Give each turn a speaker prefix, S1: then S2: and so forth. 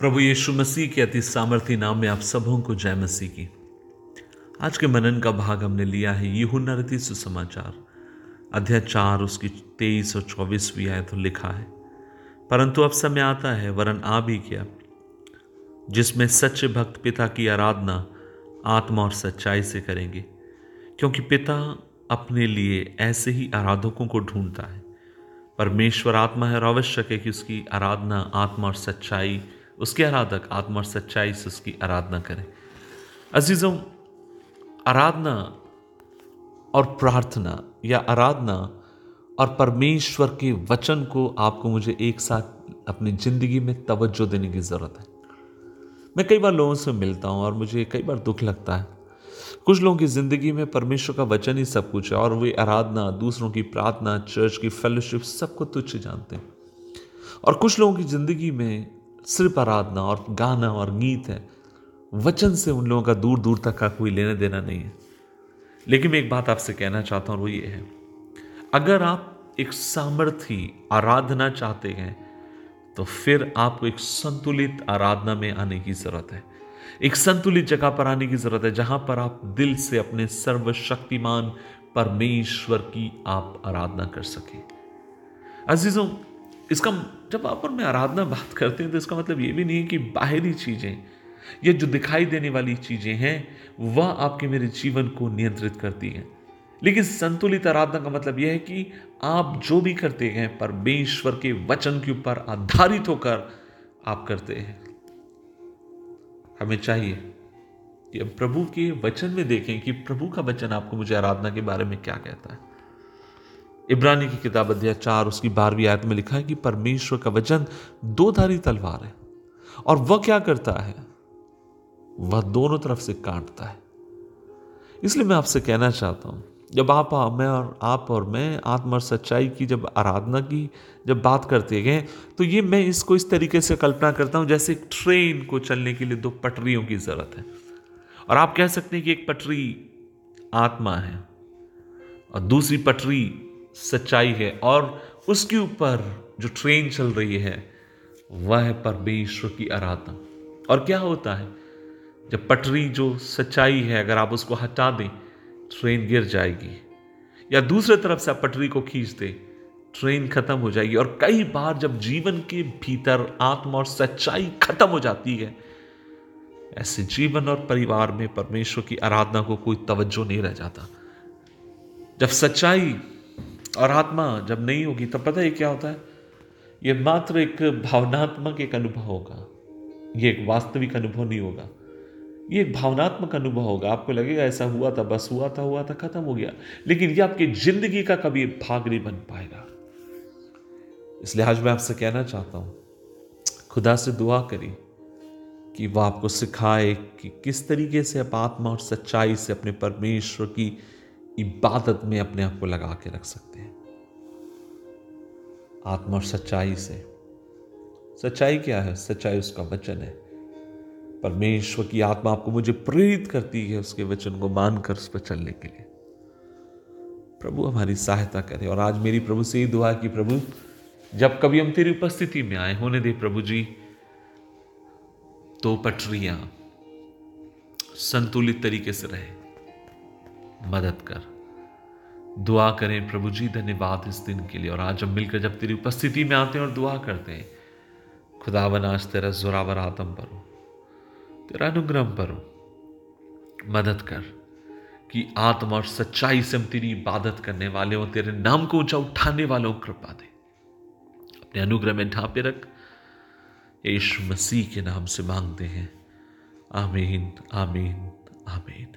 S1: प्रभु यीशु मसीह के अति सामर्थ्य नाम में आप सबों को जय मसीह की। आज के मनन का भाग हमने लिया है यूहुन्ना रति सुसमाचार। अध्याय चार, उसकी तेईस और चौबीसवीं आयत तो लिखा है, परंतु अब समय आता है, वरन आ भी गया, जिसमें सच्चे भक्त पिता की आराधना आत्मा और सच्चाई से करेंगे, क्योंकि पिता अपने लिए ऐसे ही आराधकों को ढूंढता है। परमेश्वर आत्मा है और आवश्यक है कि उसकी आराधना आत्मा और सच्चाई उसके आराधक, आत्मा और सच्चाई से उसकी आराधना करें। अजीजों, आराधना और प्रार्थना या आराधना और परमेश्वर के वचन को आपको मुझे एक साथ अपनी ज़िंदगी में तवज्जो देने की ज़रूरत है। मैं कई बार लोगों से मिलता हूँ और मुझे कई बार दुख लगता है। कुछ लोगों की ज़िंदगी में परमेश्वर का वचन ही सब कुछ है और वे आराधना, दूसरों की प्रार्थना, चर्च की फेलोशिप सबको तुच्छ जानते हैं। और कुछ लोगों की ज़िंदगी में सिर्फ़ आराधना और गाना और गीत है। वचन से उन लोगों का दूर दूर तक का कोई लेना देना नहीं है। लेकिन मैं एक बात आपसे कहना चाहता हूँ वो ये है। अगर आप एक सामर्थी आराधना चाहते हैं तो फिर आपको एक संतुलित आराधना में आने की ज़रूरत है। एक संतुलित जगह पर आने की ज़रूरत है, जहाँ पर आप दिल से अपने सर्वशक्तिमान परमेश्वर की आप आराधना कर सकें। अजीजों इसका जब आप और मैं आराधना बात करते हैं तो इसका मतलब ये भी नहीं है कि बाहरी चीज़ें ये जो दिखाई देने वाली चीज़ें हैं, वह आपके मेरे जीवन को नियंत्रित करती हैं। लेकिन संतुलित आराधना का मतलब यह है कि आप जो भी करते हैं, परमेश्वर के वचन के ऊपर आधारित होकर आप करते हैं। हमें चाहिए कि हम प्रभु के वचन में देखें कि प्रभु का वचन आपको मुझे आराधना के बारे में क्या कहता है। इब्रानी की किताब अध्याय चार, उसकी बारहवीं आयत में लिखा है कि परमेश्वर का वचन दो धारी तलवार है। और वह क्या करता है? वह दोनों तरफ़ से काटता है। इसलिए मैं आपसे कहना चाहता हूँ, जब आप, मैं और आप और मैं आत्म और सच्चाई की जब आराधना की, जब बात करते गए तो ये मैं इसको इस तरीके से कल्पना करता हूँ जैसे एक ट्रेन को चलने के लिए दो पटरियों की ज़रूरत है। और आप कह सकते हैं कि एक पटरी आत्मा है और दूसरी पटरी सच्चाई है और उसके ऊपर जो ट्रेन चल रही है, वह है परमेश्वर की आराधना। और क्या होता है? जब पटरी जो सच्चाई है, अगर आप उसको हटा दें ट्रेन गिर जाएगी। या दूसरे तरफ़ से आप पटरी को खींच दें ट्रेन खत्म हो जाएगी। और कई बार जब जीवन के भीतर आत्मा और सच्चाई खत्म हो जाती है, ऐसे जीवन और परिवार में परमेश्वर की आराधना को कोई तवज्जो नहीं रह जाता। जब सच्चाई और आत्मा जब नहीं होगी, तब पता है क्या होता है? ये मात्र एक भावनात्मक एक अनुभव होगा। ये एक वास्तविक अनुभव नहीं होगा। ये एक भावनात्मक अनुभव होगा। आपको लगेगा, ऐसा हुआ था, बस हुआ था हुआ था, खत्म हो गया। लेकिन ये आपकी ज़िंदगी का कभी भाग नहीं बन पाएगा। इसलिए आज मैं आपसे कहना चाहता हूँ, खुदा से दुआ करी कि वह आपको सिखाए कि किस तरीके से आप आत्मा और सच्चाई से अपने परमेश्वर की इबादत में अपने आप को लगा के रख सकते हैं। आत्मा और सच्चाई से। सच्चाई क्या है? सच्चाई उसका वचन है। परमेश्वर की आत्मा आपको मुझे प्रेरित करती है उसके वचन को मानकर उस पर चलने के लिए। प्रभु हमारी सहायता करे और आज मेरी प्रभु से ही दुआ कि, प्रभु, जब कभी हम तेरी उपस्थिति में आए, होने दे प्रभु जी तो पटरियाँ संतुलित तरीके से रहे। मदद कर। दुआ करें प्रभु जी, धन्यवाद इस दिन के लिए। और आज हम मिलकर जब तेरी उपस्थिति में आते हैं और दुआ करते हैं, खुदावन आज तेरा जोरावर आतम पर हो, तेरा अनुग्रह पर हो। मदद कर कि आत्मा और सच्चाई से हम तेरी इबादत करने वाले हो, तेरे नाम को ऊँचा उठाने वालों कृपा दे। अपने अनुग्रह में ढांपे रख। यीशु मसीह के नाम से मांगते हैं। आमीन आमीन आमीन।